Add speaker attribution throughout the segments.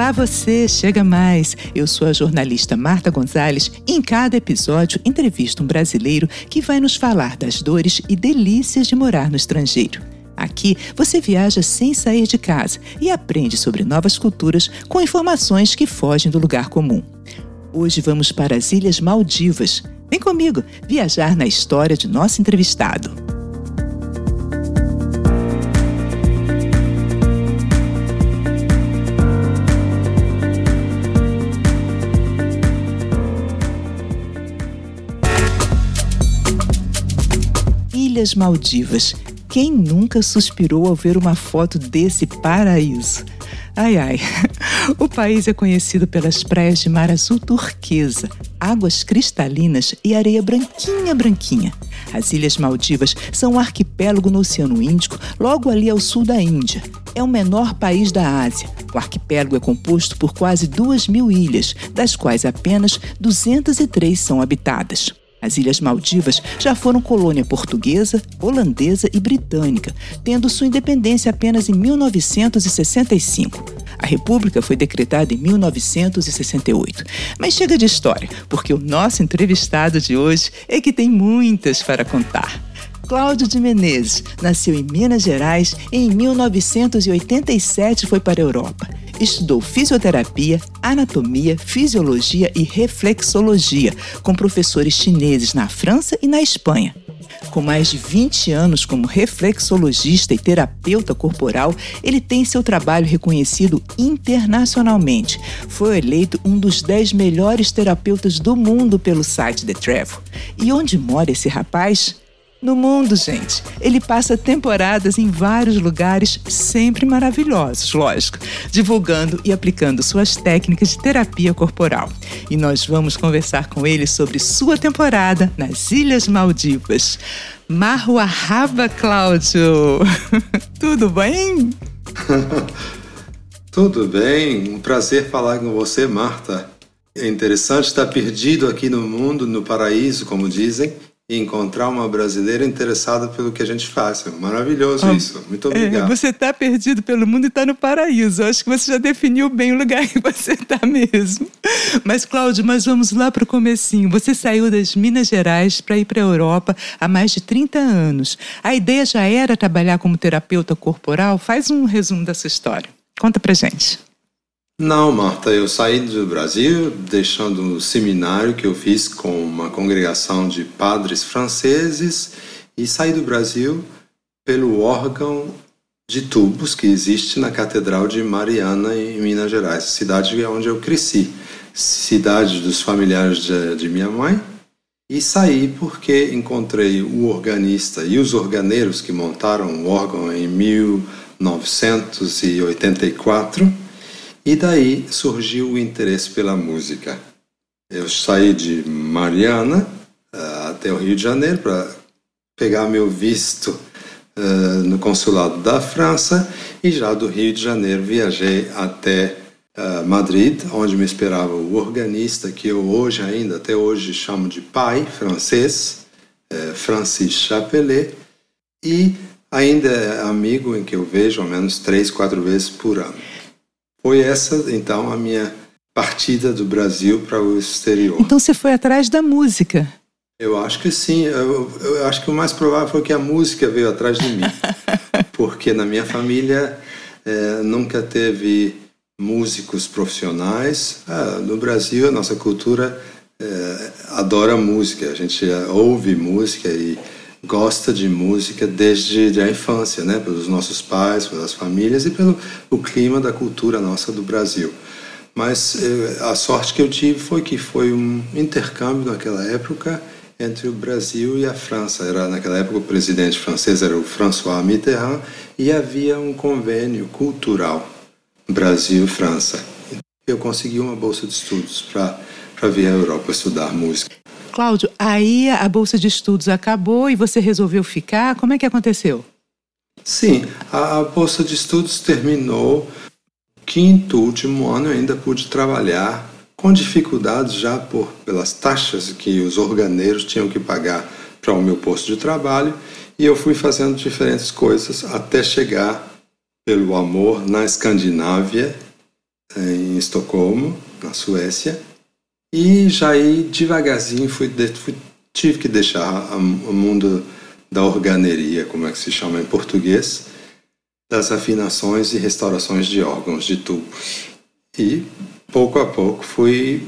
Speaker 1: Olá você, chega mais. Eu sou a jornalista Marta Gonzalez e em cada episódio entrevisto um brasileiro que vai nos falar das dores e delícias de morar no estrangeiro. Aqui você viaja sem sair de casa e aprende sobre novas culturas com informações que fogem do lugar comum. Hoje vamos para as Ilhas Maldivas. Vem comigo viajar na história de nosso entrevistado. Ilhas Maldivas. Quem nunca suspirou ao ver uma foto desse paraíso? Ai ai, o país é conhecido pelas praias de mar azul turquesa, águas cristalinas e areia branquinha branquinha. As Ilhas Maldivas são um arquipélago no Oceano Índico, logo ali ao sul da Índia. É o menor país da Ásia. O arquipélago é composto por quase duas mil ilhas, das quais apenas 203 são habitadas. As Ilhas Maldivas já foram colônia portuguesa, holandesa e britânica, tendo sua independência apenas em 1965. A República foi decretada em 1968. Mas chega de história, porque o nosso entrevistado de hoje é que tem muitas para contar. Cláudio de Menezes nasceu em Minas Gerais e em 1987 foi para a Europa estudou fisioterapia, anatomia, fisiologia e reflexologia com professores chineses na França e na Espanha. Com mais de 20 anos como reflexologista e terapeuta corporal, ele tem seu trabalho reconhecido internacionalmente. Foi eleito um dos 10 melhores terapeutas do mundo pelo site The Travel. E onde mora esse rapaz? No mundo, gente. Ele passa temporadas em vários lugares, sempre maravilhosos, lógico, divulgando e aplicando suas técnicas de terapia corporal. E nós vamos conversar com ele sobre sua temporada nas Ilhas Maldivas. Marruahaba, Cláudio! Tudo bem?
Speaker 2: Tudo bem, um prazer falar com você, Marta. É interessante estar perdido aqui no mundo, no paraíso, como dizem, e encontrar uma brasileira interessada pelo que a gente faz. É maravilhoso ah, isso. Muito é, obrigado.
Speaker 1: É, você está perdido pelo mundo e está no paraíso. acho que você já definiu bem o lugar que você está mesmo. Mas, Cláudio, mas vamos lá para o comecinho. Você saiu das Minas Gerais para ir para a Europa há mais de 30 anos. A ideia já era trabalhar como terapeuta corporal? Faz um resumo dessa história. Conta para gente.
Speaker 2: Não, Marta, eu saí do Brasil deixando o seminário que eu fiz com uma congregação de padres franceses e saí do Brasil pelo órgão de tubos que existe na Catedral de Mariana, em Minas Gerais, cidade onde eu cresci, cidade dos familiares de, de minha mãe. E saí porque encontrei o organista e os organeiros que montaram o órgão em 1984 e daí surgiu o interesse pela música. Eu saí de Mariana uh, até o Rio de Janeiro para pegar meu visto uh, no consulado da França e já do Rio de Janeiro viajei até uh, Madrid, onde me esperava o organista que eu hoje ainda, até hoje, chamo de pai francês, Francis Chapelet, e ainda é amigo em que eu vejo ao menos três, quatro vezes por ano. Foi essa, então, a minha partida do Brasil para o exterior.
Speaker 1: Então você foi atrás da música?
Speaker 2: Eu acho que sim. Eu, eu, acho que o mais provável foi que a música veio atrás de mim. Porque na minha família é, nunca teve músicos profissionais. Ah, no Brasil, a nossa cultura é, adora música. A gente ouve música e gosta de música desde a infância, né? Pelos nossos pais, pelas famílias e pelo o clima da cultura nossa do Brasil. Mas eh, a sorte que eu tive foi que foi um intercâmbio naquela época entre o Brasil e a França. Era naquela época o presidente francês era o François Mitterrand e havia um convênio cultural Brasil-França. Eu consegui uma bolsa de estudos para para vir à Europa estudar música.
Speaker 1: Cláudio, aí a bolsa de estudos acabou e você resolveu ficar? Como é que aconteceu?
Speaker 2: Sim, a, bolsa de estudos terminou. Quinto, último ano, eu ainda pude trabalhar com dificuldades já por pelas taxas que os organeiros tinham que pagar para o meu posto de trabalho e eu fui fazendo diferentes coisas até chegar pelo amor na Escandinávia em Estocolmo, na Suécia, e já aí devagarzinho fui, fui tive que deixar o mundo da organeria, como é que se chama em português, das afinações e restaurações de órgãos, de tubos. E pouco a pouco fui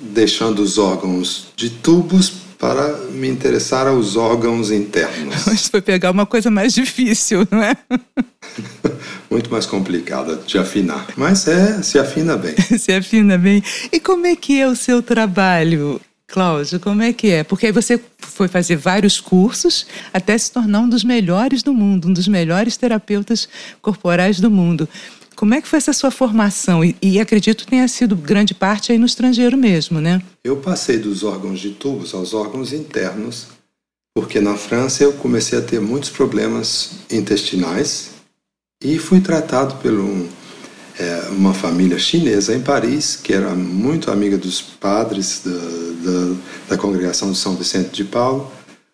Speaker 2: deixando os órgãos de tubos para me interessar aos órgãos internos.
Speaker 1: Mas foi pegar uma coisa mais difícil, não é?
Speaker 2: Muito mais complicada de afinar. Mas é, se afina bem.
Speaker 1: se afina bem. E como é que é o seu trabalho? Cláudio, como é que é? Porque aí você foi fazer vários cursos até se tornar um dos melhores do mundo, um dos melhores terapeutas corporais do mundo. Como é que foi essa sua formação? E, e acredito tenha sido grande parte aí no estrangeiro mesmo, né?
Speaker 2: Eu passei dos órgãos de tubos aos órgãos internos, porque na França eu comecei a ter muitos problemas intestinais e fui tratado por um, é, uma família chinesa em Paris, que era muito amiga dos padres da, da, da congregação de São Vicente de Paulo,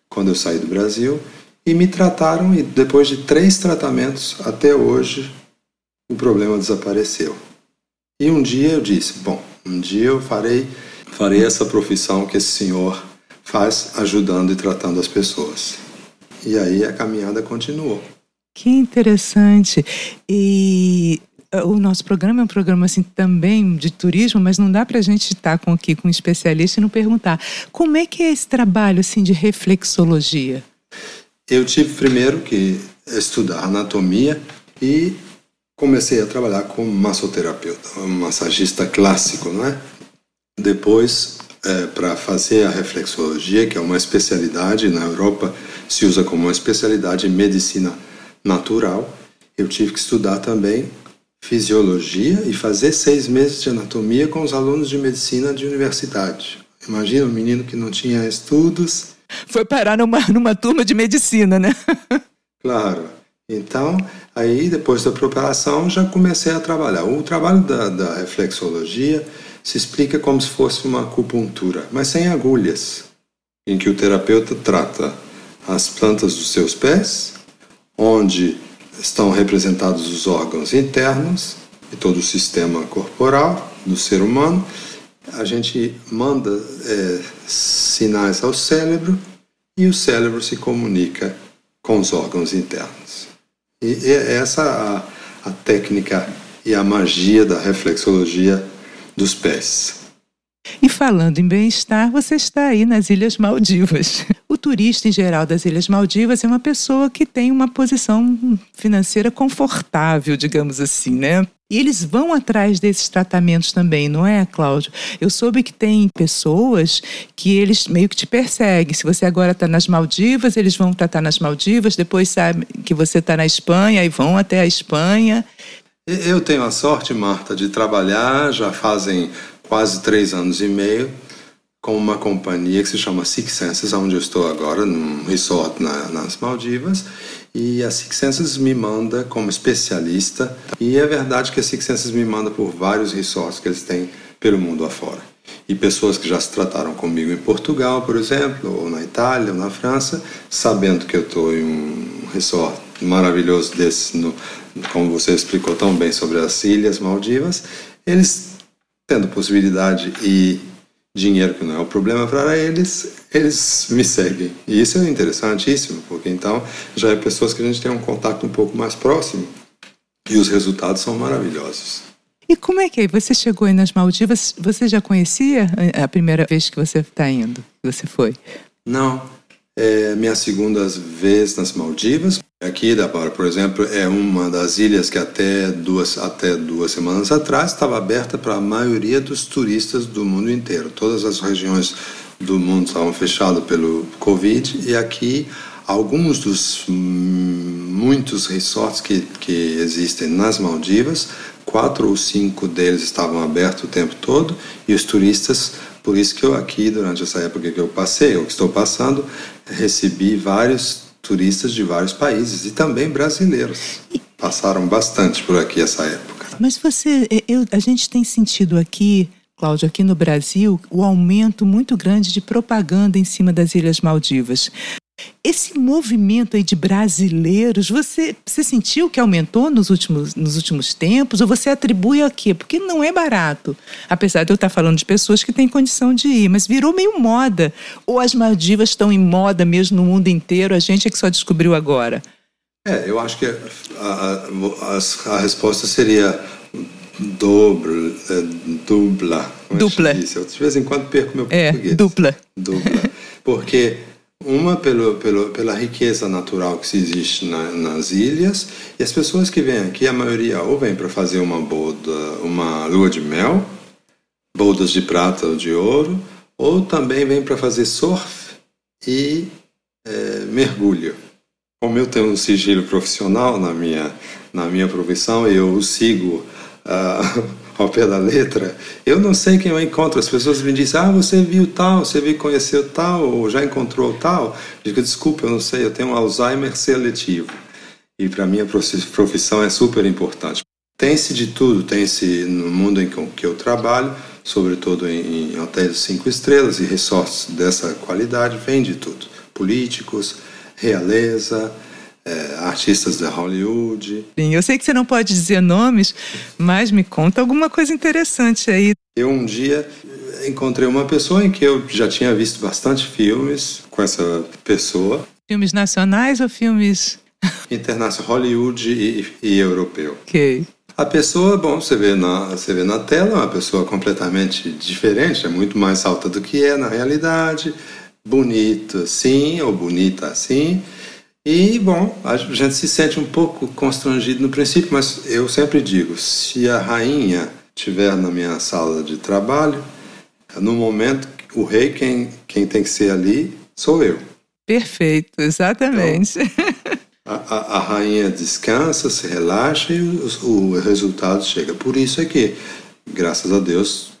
Speaker 2: quando eu saí do Brasil, e me trataram, e depois de três tratamentos, até hoje, o problema desapareceu. E um dia eu disse: bom, um dia eu farei, farei essa profissão que esse senhor faz, ajudando e tratando as pessoas. E aí a caminhada continuou.
Speaker 1: Que interessante. E eh, o nosso programa é um programa assim também de turismo, mas não dá para a gente estar com aqui com um especialista e não perguntar como é que é esse trabalho assim de reflexologia.
Speaker 2: Eu tive primeiro que estudar anatomia e comecei a trabalhar como massoterapeuta, um massagista clássico, não é? Depois, é, para fazer a reflexologia, que é uma especialidade na Europa, se usa como uma especialidade em medicina natural, eu tive que estudar também fisiologia e fazer seis meses de anatomia com os alunos de medicina de universidade. Imagina um menino que não tinha estudos.
Speaker 1: Foi parar numa, numa turma de medicina, né?
Speaker 2: claro. Então, aí depois da preparação já comecei a trabalhar. O trabalho da, da reflexologia se explica como se fosse uma acupuntura, mas sem agulhas, em que o terapeuta trata as plantas dos seus pés, onde estão representados os órgãos internos e todo o sistema corporal do ser humano. A gente manda é, sinais ao cérebro e o cérebro se comunica com os órgãos internos. E é essa a, a técnica e a magia da reflexologia dos pés.
Speaker 1: E falando em bem-estar, você está aí nas Ilhas Maldivas. O turista em geral das Ilhas Maldivas é uma pessoa que tem uma posição financeira confortável, digamos assim, né? E eles vão atrás desses tratamentos também, não é, Cláudio? Eu soube que tem pessoas que eles meio que te perseguem. Se você agora está nas Maldivas, eles vão tratar nas Maldivas, depois sabe que você está na Espanha e vão até a Espanha.
Speaker 2: Eu tenho a sorte, Marta, de trabalhar, já fazem quase três anos e meio, com uma companhia que se chama Six Senses, onde eu estou agora, num resort na, nas Maldivas, e a Six Senses me manda como especialista. E é verdade que a Six Senses me manda por vários resorts que eles têm pelo mundo afora. E pessoas que já se trataram comigo em Portugal, por exemplo, ou na Itália, ou na França, sabendo que eu estou em um resort maravilhoso desse, no, como você explicou tão bem sobre as Ilhas Maldivas, eles tendo possibilidade e dinheiro que não é o problema para eles, eles me seguem. E isso é interessantíssimo, porque então já é pessoas que a gente tem um contato um pouco mais próximo e os resultados são maravilhosos.
Speaker 1: E como é que é? Você chegou aí nas Maldivas, você já conhecia a primeira vez que você está indo, que você foi?
Speaker 2: Não, é minha segunda vez nas Maldivas. Aqui, por exemplo, é uma das ilhas que até duas, até duas semanas atrás estava aberta para a maioria dos turistas do mundo inteiro. Todas as regiões do mundo estavam fechadas pelo Covid e aqui alguns dos muitos resorts que, que existem nas Maldivas, quatro ou cinco deles estavam abertos o tempo todo e os turistas por isso que eu aqui, durante essa época que eu passei, ou que estou passando, recebi vários turistas de vários países e também brasileiros. Passaram bastante por aqui essa época.
Speaker 1: Mas você, eu, a gente tem sentido aqui, Cláudio, aqui no Brasil, o aumento muito grande de propaganda em cima das Ilhas Maldivas. Esse movimento aí de brasileiros, você, você sentiu que aumentou nos últimos, nos últimos tempos? Ou você atribui a quê? Porque não é barato. Apesar de eu estar falando de pessoas que têm condição de ir, mas virou meio moda. Ou as Maldivas estão em moda mesmo no mundo inteiro, a gente é que só descobriu agora?
Speaker 2: É, eu acho que a, a, a, a resposta seria Doble, é, dupla.
Speaker 1: Dupla.
Speaker 2: Eu de vez em quando perco meu
Speaker 1: é,
Speaker 2: português.
Speaker 1: Dupla.
Speaker 2: Dupla. Porque uma pelo, pelo, pela riqueza natural que existe na, nas ilhas e as pessoas que vêm aqui, a maioria ou vem para fazer uma boda, uma lua de mel, bodas de prata ou de ouro, ou também vem para fazer surf e é, mergulho. Como eu tenho um sigilo profissional na minha, na minha profissão, eu sigo uh, ao pé da letra, eu não sei quem eu encontro. As pessoas me dizem, ah, você viu tal, você viu conheceu tal, ou já encontrou tal. Eu digo, desculpa, eu não sei, eu tenho um Alzheimer seletivo. E para mim a profissão é super importante. Tem-se de tudo, tem-se no mundo em que eu trabalho, sobretudo em, em hotéis cinco estrelas e resorts dessa qualidade, vem de tudo. Políticos, realeza, é, artistas da Hollywood.
Speaker 1: Sim, eu sei que você não pode dizer nomes, mas me conta alguma coisa interessante aí.
Speaker 2: Eu um dia encontrei uma pessoa em que eu já tinha visto bastante filmes com essa pessoa.
Speaker 1: Filmes nacionais ou filmes
Speaker 2: internacional, Hollywood e, e europeu.
Speaker 1: Ok.
Speaker 2: A pessoa, bom, você vê, na, você vê na tela, é uma pessoa completamente diferente, é muito mais alta do que é na realidade, bonita sim, ou bonita assim, e, bom, a gente se sente um pouco constrangido no princípio, mas eu sempre digo: se a rainha estiver na minha sala de trabalho, no momento, o rei, quem, quem tem que ser ali, sou eu.
Speaker 1: Perfeito, exatamente.
Speaker 2: Então, a, a, a, rainha descansa, se relaxa e o, o resultado chega. Por isso é que, graças a Deus,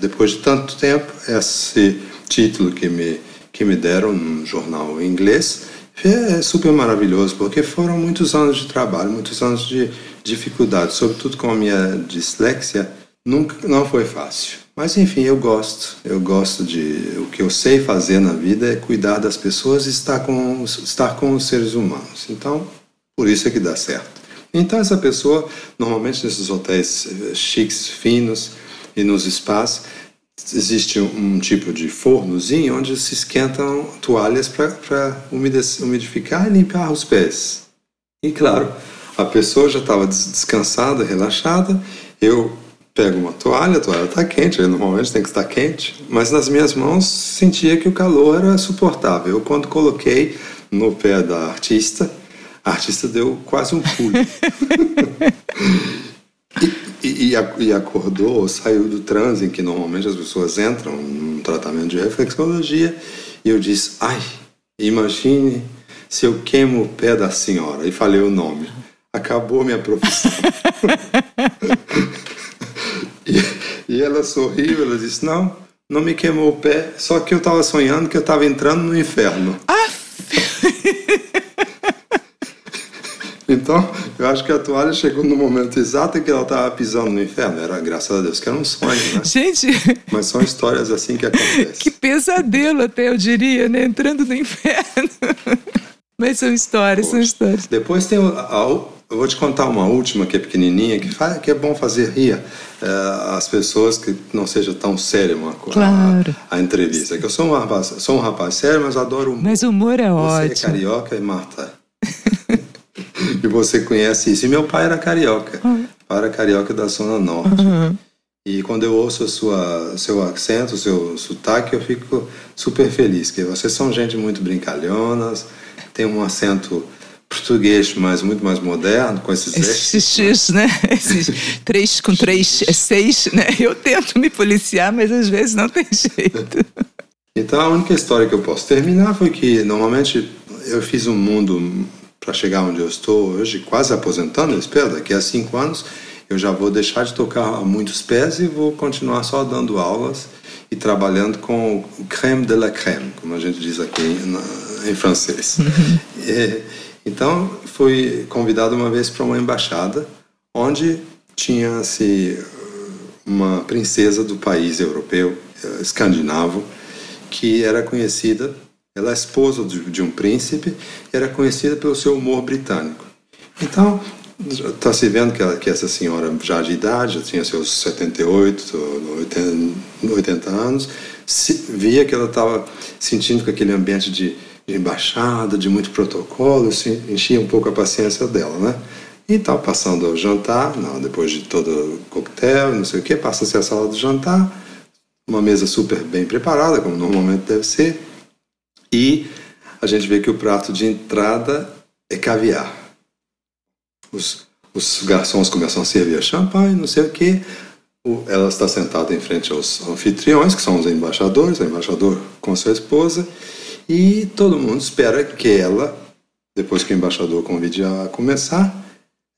Speaker 2: depois de tanto tempo, esse título que me, que me deram no jornal inglês é super maravilhoso, porque foram muitos anos de trabalho, muitos anos de dificuldade, sobretudo com a minha dislexia, nunca não foi fácil. Mas enfim, eu gosto. Eu gosto de o que eu sei fazer na vida é cuidar das pessoas e estar com estar com os seres humanos. Então, por isso é que dá certo. Então essa pessoa, normalmente nesses hotéis eh, chiques, finos e nos espaços, existe um tipo de fornozinho onde se esquentam toalhas para umidificar e limpar os pés. E claro, a pessoa já estava descansada, relaxada. Eu pego uma toalha, a toalha está quente, normalmente tem que estar quente, mas nas minhas mãos sentia que o calor era suportável. Eu, quando coloquei no pé da artista, a artista deu quase um pulo. E, e, acordou, saiu do transe em que normalmente as pessoas entram num tratamento de reflexologia, e eu disse: Ai, imagine se eu queimo o pé da senhora. E falei o nome. Acabou minha profissão. e, e ela sorriu, ela disse: Não, não me queimou o pé, só que eu estava sonhando que eu estava entrando no inferno.
Speaker 1: Ah!
Speaker 2: Então, eu acho que a toalha chegou no momento exato em que ela estava pisando no inferno. Era, graças a Deus, que era um sonho, né?
Speaker 1: Gente...
Speaker 2: Mas são histórias assim que acontecem.
Speaker 1: Que pesadelo até, eu diria, né? Entrando no inferno. Mas são histórias, Poxa. são histórias.
Speaker 2: Depois tem... A, a, eu vou te contar uma última que é pequenininha, que, faz, que é bom fazer rir é, as pessoas que não seja tão séria uma coisa.
Speaker 1: Claro.
Speaker 2: A, a, entrevista. Que eu sou um rapaz, sou um rapaz sério, mas adoro humor.
Speaker 1: Mas o humor é
Speaker 2: Você
Speaker 1: ótimo.
Speaker 2: Você é carioca e Marta e você conhece isso. E meu pai era carioca, uhum. pai era carioca da Zona Norte. Uhum. E quando eu ouço sua, seu acento, seu sotaque, eu fico super feliz, que vocês são gente muito brincalhonas, tem um acento português, mas muito mais moderno, com esses
Speaker 1: Esses X, né? Esses três com três é seis, né? Eu tento me policiar, mas às vezes não tem jeito.
Speaker 2: Então a única história que eu posso terminar foi que normalmente eu fiz um mundo para chegar onde eu estou hoje, quase aposentando, eu espero, daqui a cinco anos eu já vou deixar de tocar muitos pés e vou continuar só dando aulas e trabalhando com o crème de la crème, como a gente diz aqui na, em francês. Uhum. E, então, fui convidado uma vez para uma embaixada onde tinha-se uma princesa do país europeu, eh, escandinavo, que era conhecida Ela é esposa de, um príncipe e era conhecida pelo seu humor britânico. Então, está se vendo que, ela, que, essa senhora já de idade, já tinha seus 78, 80, 80 anos, se, via que ela estava sentindo que aquele ambiente de, de, embaixada, de muito protocolo, enchia um pouco a paciência dela, né? E tal, passando ao jantar, não, depois de todo o coquetel, não sei o que, passa-se a sala do jantar, uma mesa super bem preparada, como normalmente deve ser, e a gente vê que o prato de entrada é caviar. Os, os garçons começam a servir champanhe, não sei o que. Ela está sentada em frente aos anfitriões, que são os embaixadores, o embaixador com sua esposa, e todo mundo espera que ela, depois que o embaixador convide a começar,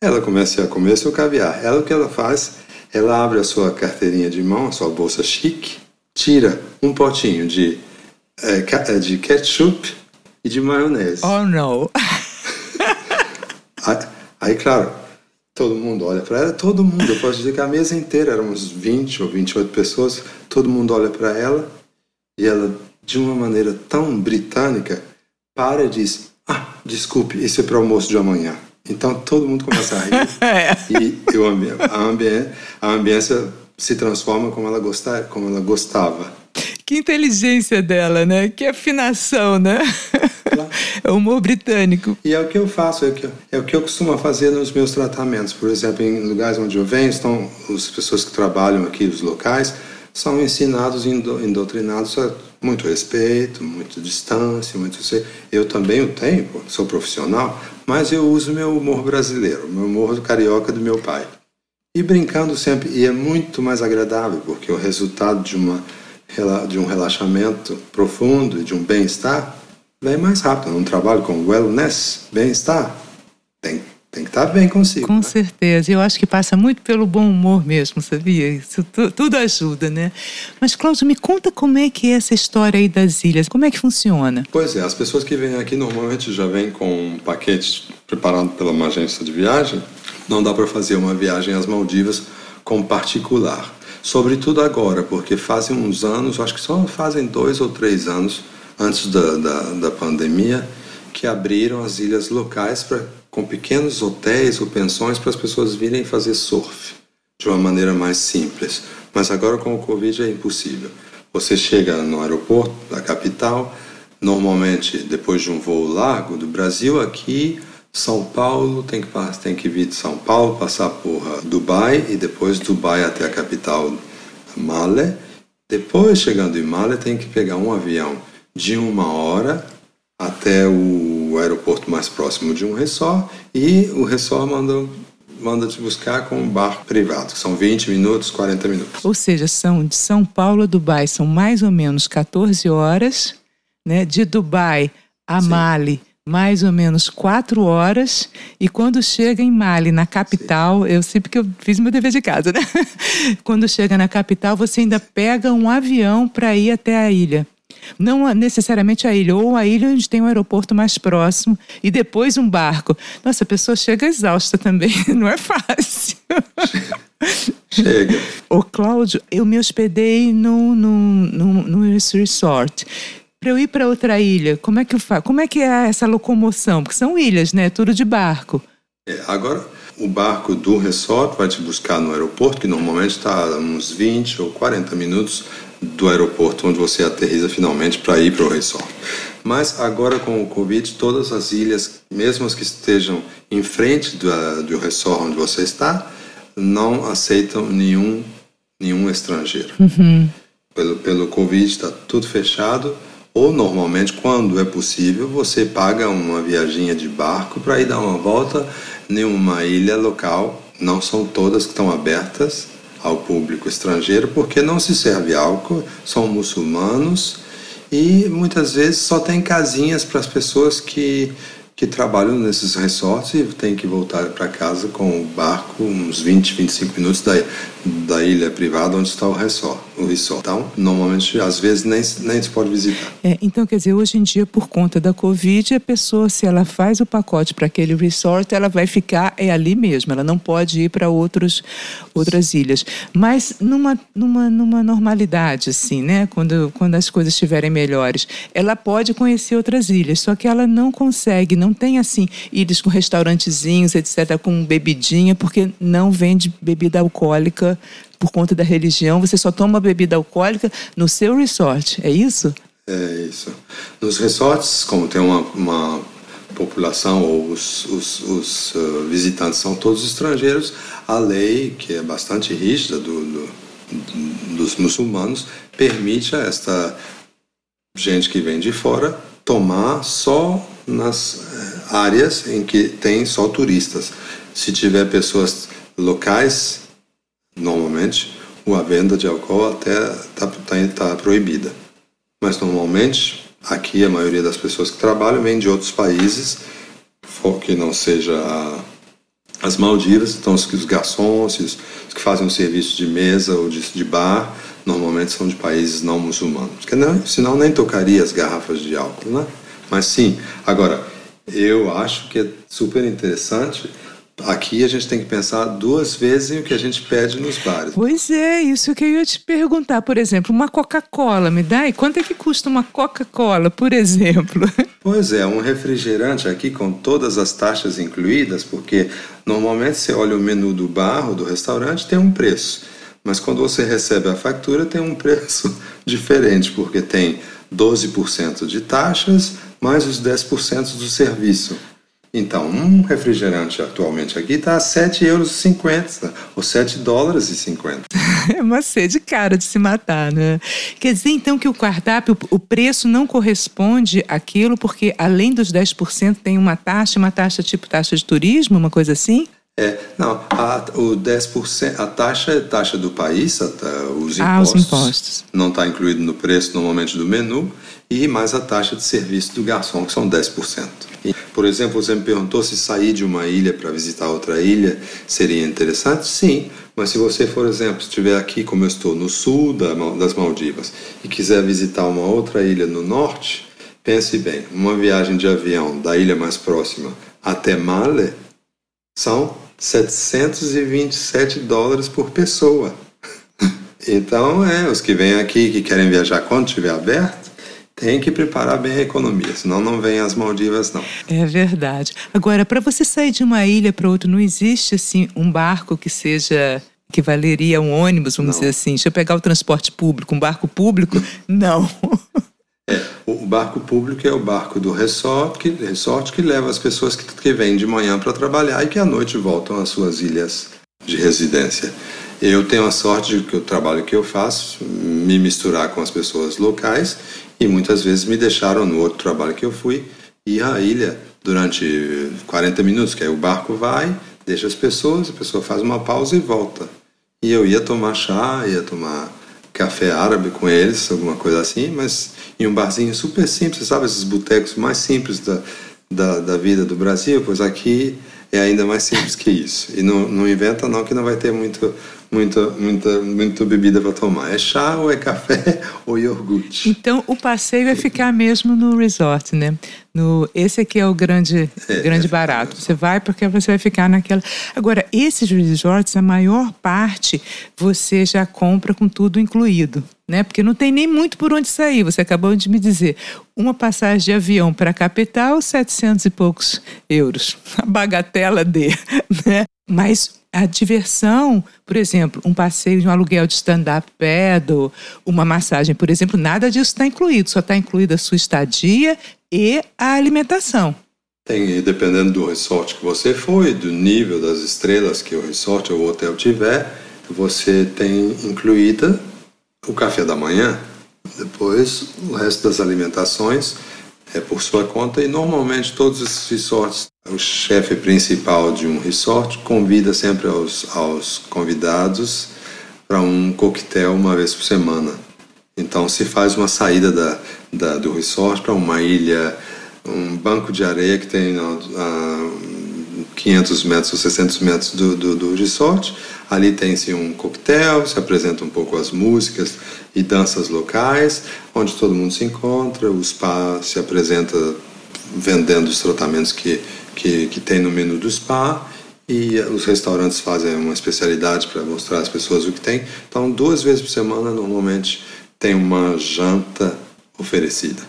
Speaker 2: ela comece a comer seu caviar. Ela o que ela faz? Ela abre a sua carteirinha de mão, a sua bolsa chique, tira um potinho de é, é, de ketchup e de maionese.
Speaker 1: Oh, não!
Speaker 2: aí, aí, claro, todo mundo olha para ela, todo mundo, eu posso dizer que a mesa inteira, éramos 20 ou 28 pessoas, todo mundo olha para ela e ela, de uma maneira tão britânica, para e diz: Ah, desculpe, isso é para o almoço de amanhã. Então todo mundo começa a rir é. e eu, a, ambi a ambiência se transforma como ela, gostar, como ela gostava.
Speaker 1: Que inteligência dela, né? Que afinação, né? É o humor britânico.
Speaker 2: E é o que eu faço, é o que, é o que eu costumo fazer nos meus tratamentos. Por exemplo, em lugares onde eu venho, estão as pessoas que trabalham aqui, os locais, são ensinados e doutrinados a muito respeito, muita distância, muito eu também o tenho, sou profissional, mas eu uso meu humor brasileiro, meu humor carioca do meu pai. E brincando sempre, e é muito mais agradável, porque o resultado de uma de um relaxamento profundo e de um bem-estar, vem mais rápido. Um trabalho com wellness, bem-estar, tem, tem que estar bem consigo.
Speaker 1: Com né? certeza. Eu acho que passa muito pelo bom humor mesmo, sabia? Isso tudo ajuda, né? Mas, Cláudio, me conta como é que é essa história aí das ilhas. Como é que funciona?
Speaker 2: Pois é, as pessoas que vêm aqui normalmente já vêm com um paquete preparado pela uma agência de viagem. Não dá para fazer uma viagem às Maldivas com particular sobretudo agora, porque fazem uns anos, acho que só fazem dois ou três anos antes da, da, da pandemia, que abriram as ilhas locais pra, com pequenos hotéis ou pensões para as pessoas virem fazer surf de uma maneira mais simples. Mas agora com o Covid é impossível. Você chega no aeroporto da capital, normalmente depois de um voo largo do Brasil aqui são Paulo tem que, tem que vir de São Paulo, passar por Dubai e depois Dubai até a capital Male. Depois, chegando em Male, tem que pegar um avião de uma hora até o aeroporto mais próximo de um resort e o resort manda manda te buscar com um barco privado, que são 20 minutos, 40 minutos.
Speaker 1: Ou seja, são de São Paulo a Dubai são mais ou menos 14 horas, né? De Dubai a Sim. Mali mais ou menos quatro horas. E quando chega em Mali, na capital, Sim. eu sei porque eu fiz meu dever de casa, né? quando chega na capital, você ainda pega um avião para ir até a ilha. Não necessariamente a ilha, ou a ilha onde tem um aeroporto mais próximo, e depois um barco. Nossa, a pessoa chega exausta também, não é fácil.
Speaker 2: Chega.
Speaker 1: Ô, Cláudio, eu me hospedei no, no, no, no resort para eu ir para outra ilha, como é que eu faço? Como é que é essa locomoção? Porque são ilhas, né? Tudo de barco.
Speaker 2: É, agora, o barco do resort vai te buscar no aeroporto, que normalmente está uns 20 ou 40 minutos do aeroporto onde você aterriza finalmente para ir para o resort. Mas agora com o Covid, todas as ilhas, mesmo as que estejam em frente do, do resort onde você está, não aceitam nenhum, nenhum estrangeiro.
Speaker 1: Uhum.
Speaker 2: Pelo, pelo Covid está tudo fechado ou normalmente, quando é possível, você paga uma viaginha de barco para ir dar uma volta em uma ilha local. Não são todas que estão abertas ao público estrangeiro, porque não se serve álcool, são muçulmanos e muitas vezes só tem casinhas para as pessoas que, que trabalham nesses resorts e têm que voltar para casa com o barco uns 20, 25 minutos da, da ilha privada onde está o resort. O resort. Então, normalmente, às vezes, nem, nem se pode visitar.
Speaker 1: É, então, quer dizer, hoje em dia, por conta da Covid, a pessoa, se ela faz o pacote para aquele resort, ela vai ficar é ali mesmo, ela não pode ir para outros outras ilhas. Mas numa, numa, numa normalidade, assim, né? Quando, quando as coisas estiverem melhores, ela pode conhecer outras ilhas, só que ela não consegue, não tem assim, ilhas com restaurantezinhos, etc., com bebidinha, porque não vende bebida alcoólica por conta da religião. Você só toma bebida alcoólica no seu resort, é isso?
Speaker 2: É isso. Nos resorts, como tem uma, uma população ou os, os, os uh, visitantes são todos estrangeiros, a lei, que é bastante rígida do, do, dos muçulmanos, permite a esta gente que vem de fora tomar só nas eh, áreas em que tem só turistas. Se tiver pessoas locais, normalmente a venda de álcool até está tá, tá proibida. Mas normalmente aqui a maioria das pessoas que trabalham vem de outros países que não seja as Maldivas, então os, os garçons, os, os, que fazem o serviço de mesa ou de, de bar, normalmente são de países não muçulmanos, porque não, senão nem tocaria as garrafas de álcool, né? Mas sim, agora eu acho que é super interessante Aqui a gente tem que pensar duas vezes em o que a gente pede nos bares.
Speaker 1: Pois é, isso que eu ia te perguntar. Por exemplo, uma Coca-Cola, me dá? E quanto é que custa uma Coca-Cola, por exemplo?
Speaker 2: Pois é, um refrigerante aqui com todas as taxas incluídas, porque normalmente você olha o menu do bar ou do restaurante, tem um preço. Mas quando você recebe a fatura, tem um preço diferente, porque tem 12% de taxas mais os 10% do serviço. Então, um refrigerante atualmente aqui está a 7,50 euros ou 7 dólares e 50.
Speaker 1: É uma sede cara de se matar, né? Quer dizer, então, que o cardápio, o preço não corresponde àquilo, porque além dos 10% tem uma taxa, uma taxa tipo taxa de turismo, uma coisa assim?
Speaker 2: É, não, a, o 10%, a taxa é taxa do país, a, os, impostos,
Speaker 1: ah, os impostos.
Speaker 2: Não está incluído no preço normalmente do menu, e mais a taxa de serviço do garçom, que são 10%. E, por exemplo, você me perguntou se sair de uma ilha para visitar outra ilha seria interessante? Sim, mas se você, por exemplo, estiver aqui, como eu estou, no sul das Maldivas e quiser visitar uma outra ilha no norte, pense bem: uma viagem de avião da ilha mais próxima até Male são 727 dólares por pessoa. Então, é, os que vêm aqui que querem viajar quando estiver aberto, tem que preparar bem a economia, senão não vem as Maldivas, não.
Speaker 1: É verdade. Agora, para você sair de uma ilha para outra, não existe assim um barco que seja que valeria um ônibus, vamos não. dizer assim. Deixa eu pegar o transporte público, um barco público? Não.
Speaker 2: É, o barco público é o barco do resort que, resort que leva as pessoas que, que vêm de manhã para trabalhar e que à noite voltam às suas ilhas de residência. Eu tenho a sorte de que o trabalho que eu faço me misturar com as pessoas locais e muitas vezes me deixaram no outro trabalho que eu fui ir à ilha durante 40 minutos, que aí o barco vai, deixa as pessoas, a pessoa faz uma pausa e volta. E eu ia tomar chá, ia tomar café árabe com eles, alguma coisa assim, mas em um barzinho super simples, sabe, esses botecos mais simples da, da, da vida do Brasil, pois aqui é ainda mais simples que isso. E não, não inventa não que não vai ter muito muita, muita, muita bebida para tomar. É chá ou é café ou iogurte.
Speaker 1: Então o passeio é ficar mesmo no resort, né? No, esse aqui é o grande, é, grande é barato. Você vai porque você vai ficar naquela. Agora, esses resorts, a maior parte você já compra com tudo incluído, né? Porque não tem nem muito por onde sair. Você acabou de me dizer. Uma passagem de avião para a capital, 700 e poucos euros. A bagatela de, né? Mas a diversão, por exemplo, um passeio de um aluguel de stand-up paddle, uma massagem, por exemplo, nada disso está incluído, só está incluída a sua estadia e a alimentação.
Speaker 2: Tem, dependendo do resort que você foi, do nível das estrelas que o resort ou o hotel tiver, você tem incluída o café da manhã, depois o resto das alimentações é por sua conta e normalmente todos esses resorts o chefe principal de um resort convida sempre aos, aos convidados para um coquetel uma vez por semana. Então se faz uma saída da, da do resort para uma ilha, um banco de areia que tem uh, 500 metros ou 600 metros do, do, do resort. Ali tem-se um coquetel, se apresenta um pouco as músicas e danças locais, onde todo mundo se encontra. O spa se apresenta vendendo os tratamentos que, que, que tem no menu do spa e os restaurantes fazem uma especialidade para mostrar às pessoas o que tem. Então, duas vezes por semana, normalmente, tem uma janta oferecida.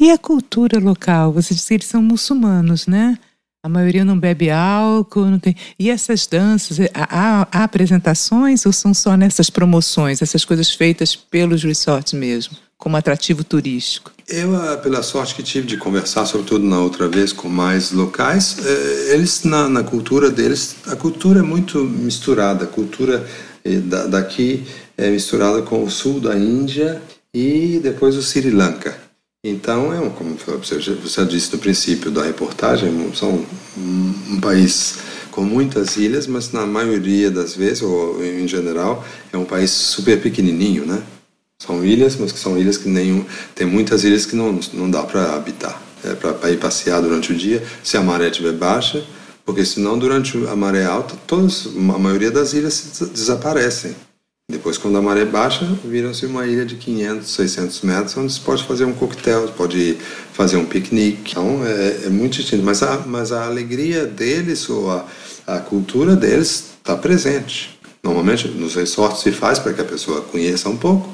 Speaker 1: E a cultura local? Você disse que eles são muçulmanos, né? A maioria não bebe álcool, não tem. E essas danças, há, há apresentações ou são só nessas promoções, essas coisas feitas pelos resorts mesmo, como atrativo turístico?
Speaker 2: Eu, ah, pela sorte que tive de conversar, sobretudo na outra vez, com mais locais, eh, eles, na, na cultura deles, a cultura é muito misturada. A cultura eh, daqui é misturada com o sul da Índia e depois o Sri Lanka. Então, é um, como você, disse no princípio da reportagem, são um, um país com muitas ilhas, mas na maioria das vezes, ou em geral, é um país super pequenininho, né? São ilhas, mas que são ilhas que nenhum tem muitas ilhas que não não dá para habitar, é para ir passear durante o dia, se a maré estiver baixa, porque senão durante a maré alta, todas a maioria das ilhas desaparecem. Depois, quando a maré baixa, viram-se uma ilha de 500, 600 metros, onde se pode fazer um coquetel, pode fazer um piquenique. Então, é, é muito distinto. Mas a, mas a alegria deles, ou a, a cultura deles, está presente. Normalmente, nos resorts se faz para que a pessoa conheça um pouco,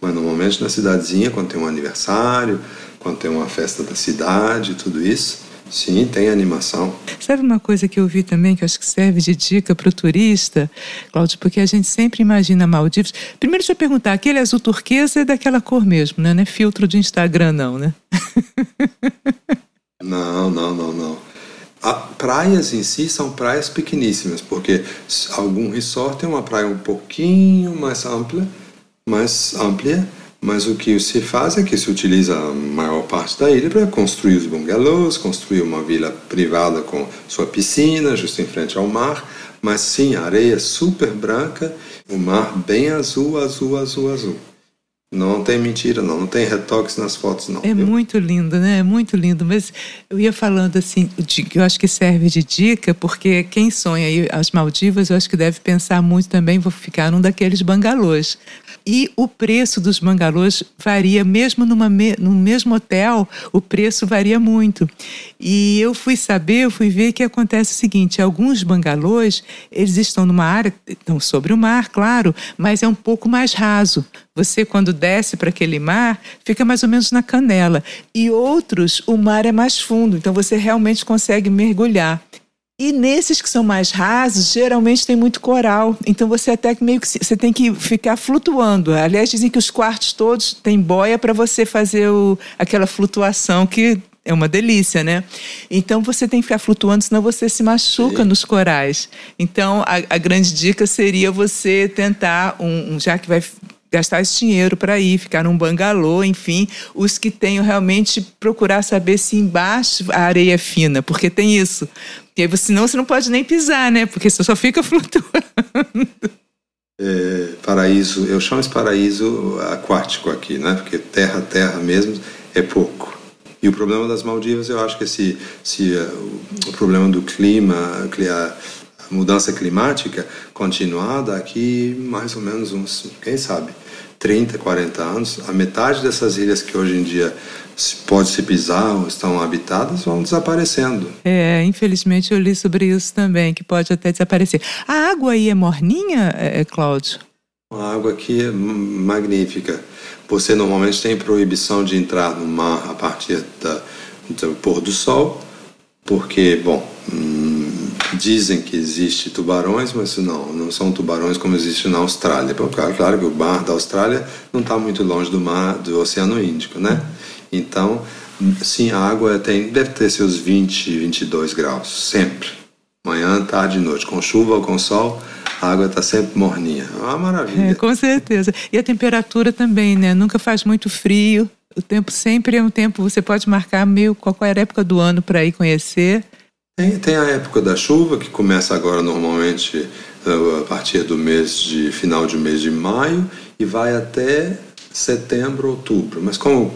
Speaker 2: mas normalmente na cidadezinha, quando tem um aniversário, quando tem uma festa da cidade, tudo isso, Sim, tem animação.
Speaker 1: Sabe uma coisa que eu vi também, que eu acho que serve de dica para o turista, Cláudio, porque a gente sempre imagina Maldivas. Primeiro, deixa eu perguntar: aquele azul turquesa é daquela cor mesmo, né? Não é filtro de Instagram, não, né?
Speaker 2: não, não, não, não. A praias em si são praias pequeníssimas, porque algum resort tem uma praia um pouquinho mais ampla, mais ampla mas o que se faz é que se utiliza a maior parte da ilha para construir os bungalows, construir uma vila privada com sua piscina, justo em frente ao mar. Mas sim, areia super branca, o mar bem azul, azul, azul, azul. Não tem mentira, não. Não tem retoques nas fotos, não.
Speaker 1: É viu? muito lindo, né? É muito lindo. Mas eu ia falando assim, eu acho que serve de dica, porque quem sonha aí as Maldivas, eu acho que deve pensar muito também, vou ficar num daqueles bangalôs. E o preço dos bangalôs varia, mesmo numa, no mesmo hotel, o preço varia muito. E eu fui saber, eu fui ver que acontece o seguinte: alguns bangalôs, eles estão numa área, estão sobre o mar, claro, mas é um pouco mais raso. Você, quando desce para aquele mar, fica mais ou menos na canela. E outros, o mar é mais fundo, então você realmente consegue mergulhar. E nesses que são mais rasos, geralmente tem muito coral. Então você até meio que você tem que ficar flutuando. Aliás, dizem que os quartos todos têm boia para você fazer o, aquela flutuação que é uma delícia, né? Então você tem que ficar flutuando, senão você se machuca Sim. nos corais. Então a, a, grande dica seria você tentar um, um já que vai gastar esse dinheiro para ir, ficar num bangalô, enfim, os que tenham realmente procurar saber se embaixo a areia é fina, porque tem isso. Porque senão você não pode nem pisar, né? Porque você só fica flutuando.
Speaker 2: É, paraíso, eu chamo esse paraíso aquático aqui, né? Porque terra, terra mesmo é pouco. E o problema das Maldivas, eu acho que se, se uh, o problema do clima, mudança climática continuar daqui mais ou menos uns, quem sabe, 30, 40 anos, a metade dessas ilhas que hoje em dia pode se pisar ou estão habitadas vão desaparecendo.
Speaker 1: É, infelizmente eu li sobre isso também, que pode até desaparecer. A água aí é morninha, é, é, Cláudio?
Speaker 2: A água aqui é magnífica. Você normalmente tem proibição de entrar no mar a partir da, do pôr do sol, porque, bom, hum, dizem que existe tubarões, mas não, não são tubarões como existe na Austrália. Claro, que o mar da Austrália não está muito longe do mar do Oceano Índico, né? Então, sim, a água tem, deve ter seus 20, 22 graus, sempre. Manhã, tarde e noite, com chuva ou com sol, a água está sempre morninha. É uma maravilha.
Speaker 1: É, com certeza. E a temperatura também, né? Nunca faz muito frio. O tempo sempre é um tempo, você pode marcar meio qualquer época do ano para ir conhecer.
Speaker 2: Tem, tem a época da chuva, que começa agora normalmente eh, a partir do mês de final de mês de maio e vai até setembro, outubro. Mas como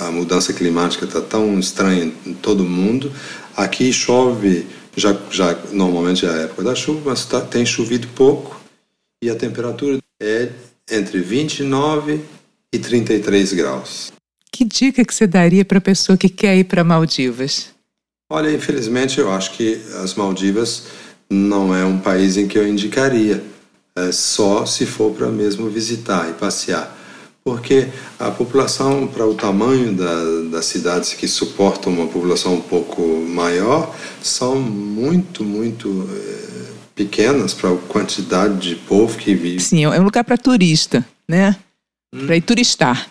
Speaker 2: a mudança climática está tão estranha em todo mundo, aqui chove Já, já normalmente é a época da chuva, mas tá, tem chovido pouco e a temperatura é entre 29 e 33 graus.
Speaker 1: Que dica que você daria para a pessoa que quer ir para Maldivas?
Speaker 2: Olha, infelizmente eu acho que as Maldivas não é um país em que eu indicaria, é só se for para mesmo visitar e passear. Porque a população, para o tamanho da, das cidades que suportam uma população um pouco maior, são muito, muito é, pequenas para a quantidade de povo que vive.
Speaker 1: Sim, é um lugar para turista, né? Hum. Para ir turistar.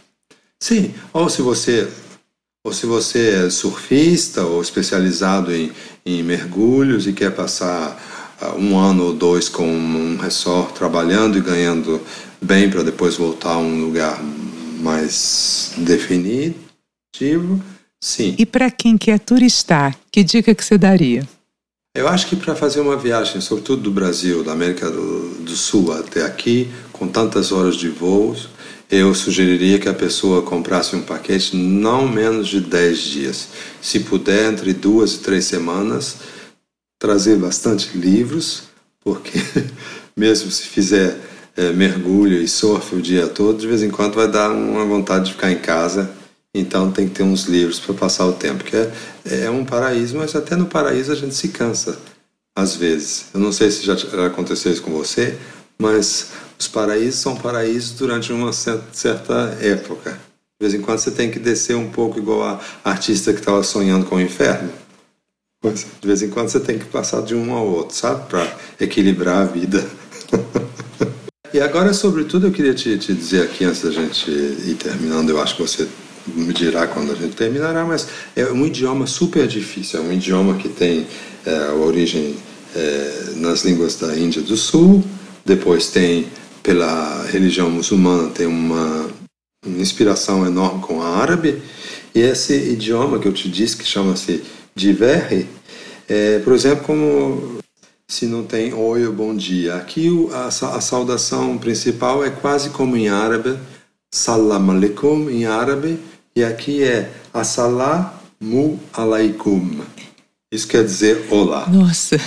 Speaker 2: Sim, ou se você ou se você é surfista ou especializado em, em mergulhos e quer passar uh, um ano ou dois com um resort trabalhando e ganhando bem para depois voltar a um lugar mais definitivo, sim.
Speaker 1: E para quem quer turistar, que dica que você daria?
Speaker 2: Eu acho que para fazer uma viagem, sobretudo do Brasil, da América do, do Sul até aqui, com tantas horas de voos, eu sugeriria que a pessoa comprasse um paquete não menos de 10 dias. Se puder, entre duas e três semanas, trazer bastante livros, porque mesmo se fizer é, mergulho e surf o dia todo, de vez em quando vai dar uma vontade de ficar em casa. Então tem que ter uns livros para passar o tempo, que é, é um paraíso, mas até no paraíso a gente se cansa, às vezes. Eu não sei se já aconteceu isso com você, mas os paraísos são paraísos durante uma certa época. De vez em quando você tem que descer um pouco igual a artista que estava sonhando com o inferno. De vez em quando você tem que passar de um ao outro, sabe? Para equilibrar a vida. e agora, sobretudo, eu queria te, te dizer aqui, antes da gente ir terminando, eu acho que você me dirá quando a gente terminará, mas é um idioma super difícil. É um idioma que tem é, origem é, nas línguas da Índia do Sul, depois tem pela religião muçulmana tem uma, inspiração enorme com o árabe e esse idioma que eu te disse que chama-se Diverre, é, por exemplo, como se não tem oi ou bom dia. Aqui a, a saudação principal é quase como em árabe, salam alaikum em árabe, e aqui é assalamu alaikum. Isso quer dizer olá.
Speaker 1: Nossa.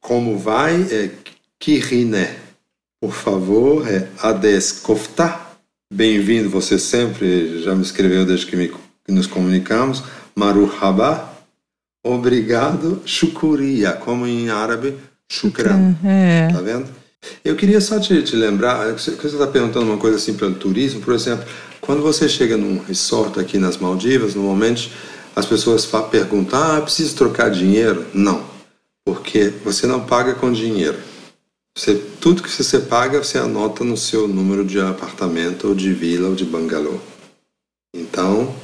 Speaker 2: Como vai é kirine por favor, é Ades Kofta. Bem-vindo, você sempre já me escreveu desde que, me, que nos comunicamos. Maruhaba. Obrigado. Shukuriya, como em árabe, shukran. É. Tá vendo? Eu queria só te, te lembrar, você está perguntando uma coisa assim pelo turismo, por exemplo, quando você chega num resort aqui nas Maldivas, normalmente as pessoas perguntam, ah, preciso trocar dinheiro? Não, porque você não paga com dinheiro você, tudo que você paga, você anota no seu número de apartamento, ou de vila, ou de bangalô. Então,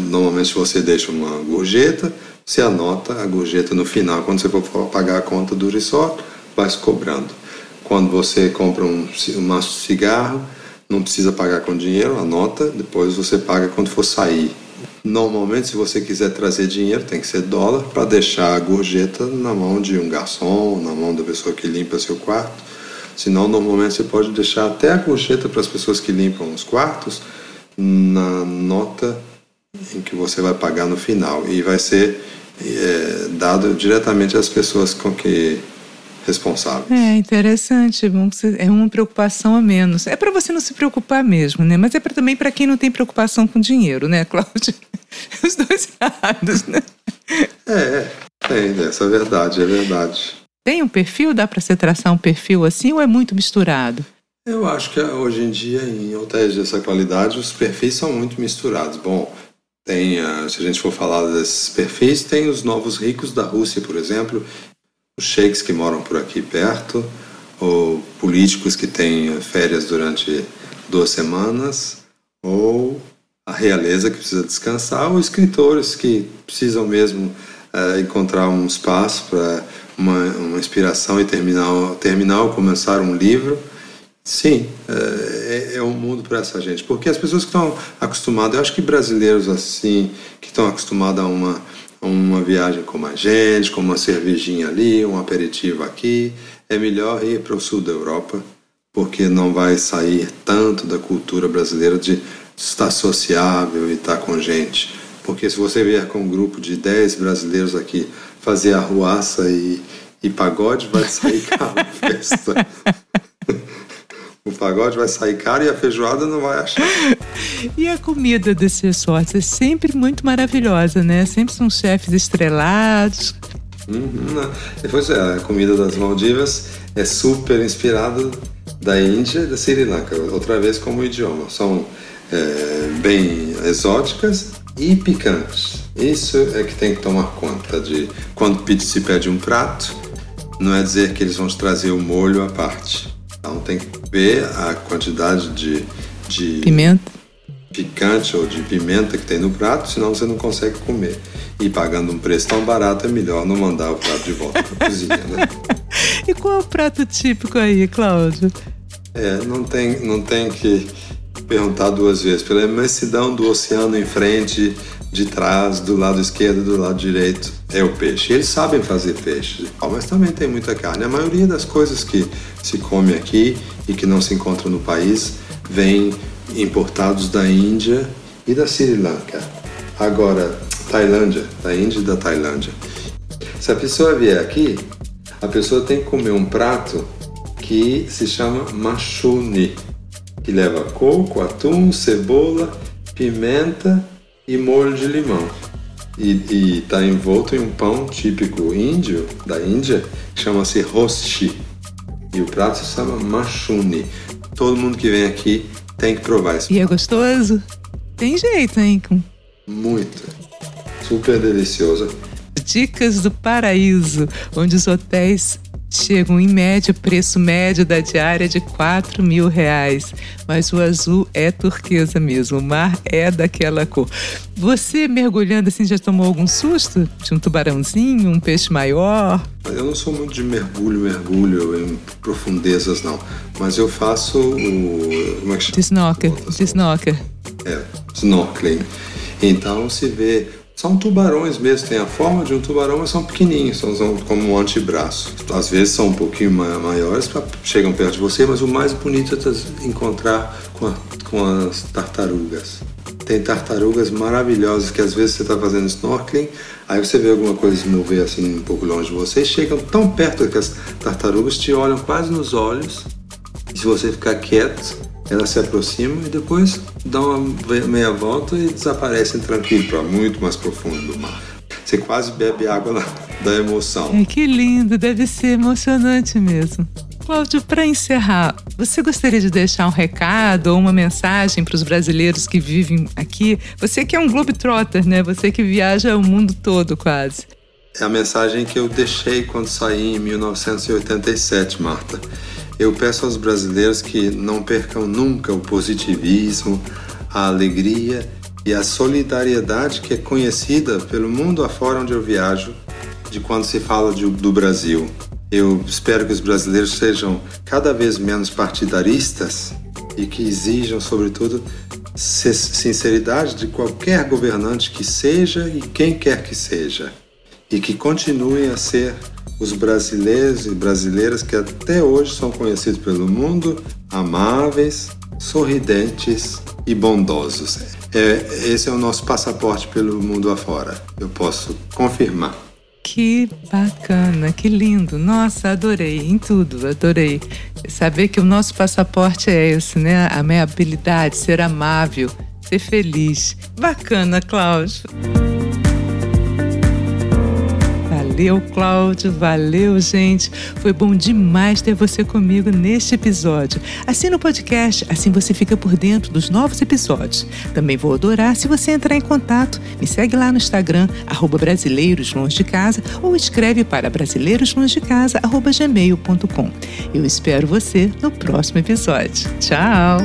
Speaker 2: normalmente você deixa uma gorjeta, você anota a gorjeta no final. Quando você for pagar a conta do resort, vai se cobrando. Quando você compra um, um maço de cigarro, não precisa pagar com dinheiro, anota, depois você paga quando for sair. Normalmente, se você quiser trazer dinheiro, tem que ser dólar para deixar a gorjeta na mão de um garçom, na mão da pessoa que limpa seu quarto. Senão, normalmente você pode deixar até a gorjeta para as pessoas que limpam os quartos na nota em que você vai pagar no final e vai ser é, dado diretamente às pessoas com que responsáveis.
Speaker 1: É interessante, é uma preocupação a menos. É para você não se preocupar mesmo, né? Mas é pra, também para quem não tem preocupação com dinheiro, né, Cláudia? Os dois lados, né?
Speaker 2: É, tem, essa é verdade, é verdade.
Speaker 1: Tem um perfil? Dá para você traçar um perfil assim ou é muito misturado?
Speaker 2: Eu acho que hoje em dia, em hotéis dessa qualidade, os perfis são muito misturados. Bom, tem, se a gente for falar desses perfis, tem os novos ricos da Rússia, por exemplo, os sheiks que moram por aqui perto, ou políticos que têm férias durante duas semanas, ou a realeza que precisa descansar, ou escritores que precisam mesmo é, encontrar um espaço para uma, uma, inspiração e terminar, terminar ou começar um livro. Sim, é, é, é um mundo para essa gente. Porque as pessoas que estão acostumadas, eu acho que brasileiros assim, que estão acostumados a uma uma viagem com a gente, com uma cervejinha ali, um aperitivo aqui, é melhor ir para o sul da Europa, porque não vai sair tanto da cultura brasileira de estar sociável e estar com gente Porque se você vier com um grupo de 10 brasileiros aqui fazer arruaça e, e pagode, vai sair caro a festa. O pagode vai sair caro e a feijoada não vai achar.
Speaker 1: E a comida desses resorts é sempre muito maravilhosa, né? Sempre são chefes estrelados.
Speaker 2: Uhum, Depois é, a comida das Maldivas é super inspirada da Índia e da Sri Lanka, outra vez como idioma. São é, bem exóticas e picantes. Isso é que tem que tomar conta de quando se pede um prato, não é dizer que eles vão trazer o molho à parte. Então tem que ver a quantidade de, de
Speaker 1: pimenta
Speaker 2: picante ou de pimenta que tem no prato, senão você não consegue comer. E pagando um preço tão barato é melhor não mandar o prato de volta para a cozinha, né?
Speaker 1: e qual é o prato típico aí, Cláudio?
Speaker 2: É, não tem, não tem que perguntar duas vezes. Pela imensidão do oceano em frente, de trás, do lado esquerdo, do lado direito, é o peixe. Eles sabem fazer peixe, mas também tem muita carne. A maioria das coisas que se come aqui e que não se encontra no país vem importados da Índia e da Sri Lanka. Agora, Tailândia, da Índia e da Tailândia. Se a pessoa vier aqui, a pessoa tem que comer um prato que se chama machuni, que leva coco, atum, cebola, pimenta e molho de limão. E está envolto em um pão típico índio, da Índia, que chama-se rosti. E o prato se chama machuni. Todo mundo que vem aqui tem que provar isso.
Speaker 1: E é gostoso? Tem jeito, hein?
Speaker 2: Muito. Super delicioso.
Speaker 1: Dicas do Paraíso, onde os hotéis chegam em média, preço médio da diária de 4 mil reais. Mas o azul é turquesa mesmo, o mar é daquela cor. Você mergulhando assim já tomou algum susto? De um tubarãozinho, um peixe maior?
Speaker 2: Eu não sou muito de mergulho, mergulho em profundezas não, mas eu faço o... como é que chama?
Speaker 1: Snorkel, snorkel.
Speaker 2: É, snorkeling. Então se vê são tubarões mesmo, tem a forma de um tubarão, mas são pequenininhos, são como um antebraço. Às vezes são um pouquinho maiores, chegam perto de você, mas o mais bonito é encontrar com, a, com as tartarugas. Tem tartarugas maravilhosas que às vezes você está fazendo snorkeling, aí você vê alguma coisa se mover assim um pouco longe de você, chegam tão perto que as tartarugas te olham quase nos olhos, e se você ficar quieto, ela se aproxima e depois dá uma meia volta e desaparecem tranquilo para muito mais profundo do mar. Você quase bebe água da emoção.
Speaker 1: É, que lindo, deve ser emocionante mesmo. Cláudio, para encerrar, você gostaria de deixar um recado ou uma mensagem para os brasileiros que vivem aqui? Você que é um globetrotter, né? Você que viaja o mundo todo quase.
Speaker 2: É a mensagem que eu deixei quando saí em 1987, Marta. Eu peço aos brasileiros que não percam nunca o positivismo, a alegria e a solidariedade que é conhecida pelo mundo afora onde eu viajo de quando se fala de, do Brasil. Eu espero que os brasileiros sejam cada vez menos partidaristas e que exijam, sobretudo, sinceridade de qualquer governante que seja e quem quer que seja, e que continuem a ser os brasileiros e brasileiras que até hoje são conhecidos pelo mundo amáveis, sorridentes e bondosos. É, esse é o nosso passaporte pelo mundo afora. Eu posso confirmar.
Speaker 1: Que bacana, que lindo. Nossa, adorei em tudo, adorei. Saber que o nosso passaporte é esse, né? A minha habilidade, ser amável, ser feliz. Bacana, Cláudio. Valeu, Cláudio. Valeu, gente. Foi bom demais ter você comigo neste episódio. Assina o podcast, assim você fica por dentro dos novos episódios. Também vou adorar se você entrar em contato. Me segue lá no Instagram, arroba Brasileiros de Casa, ou escreve para brasileiroslongedecasa.gmail.com. Eu espero você no próximo episódio. Tchau!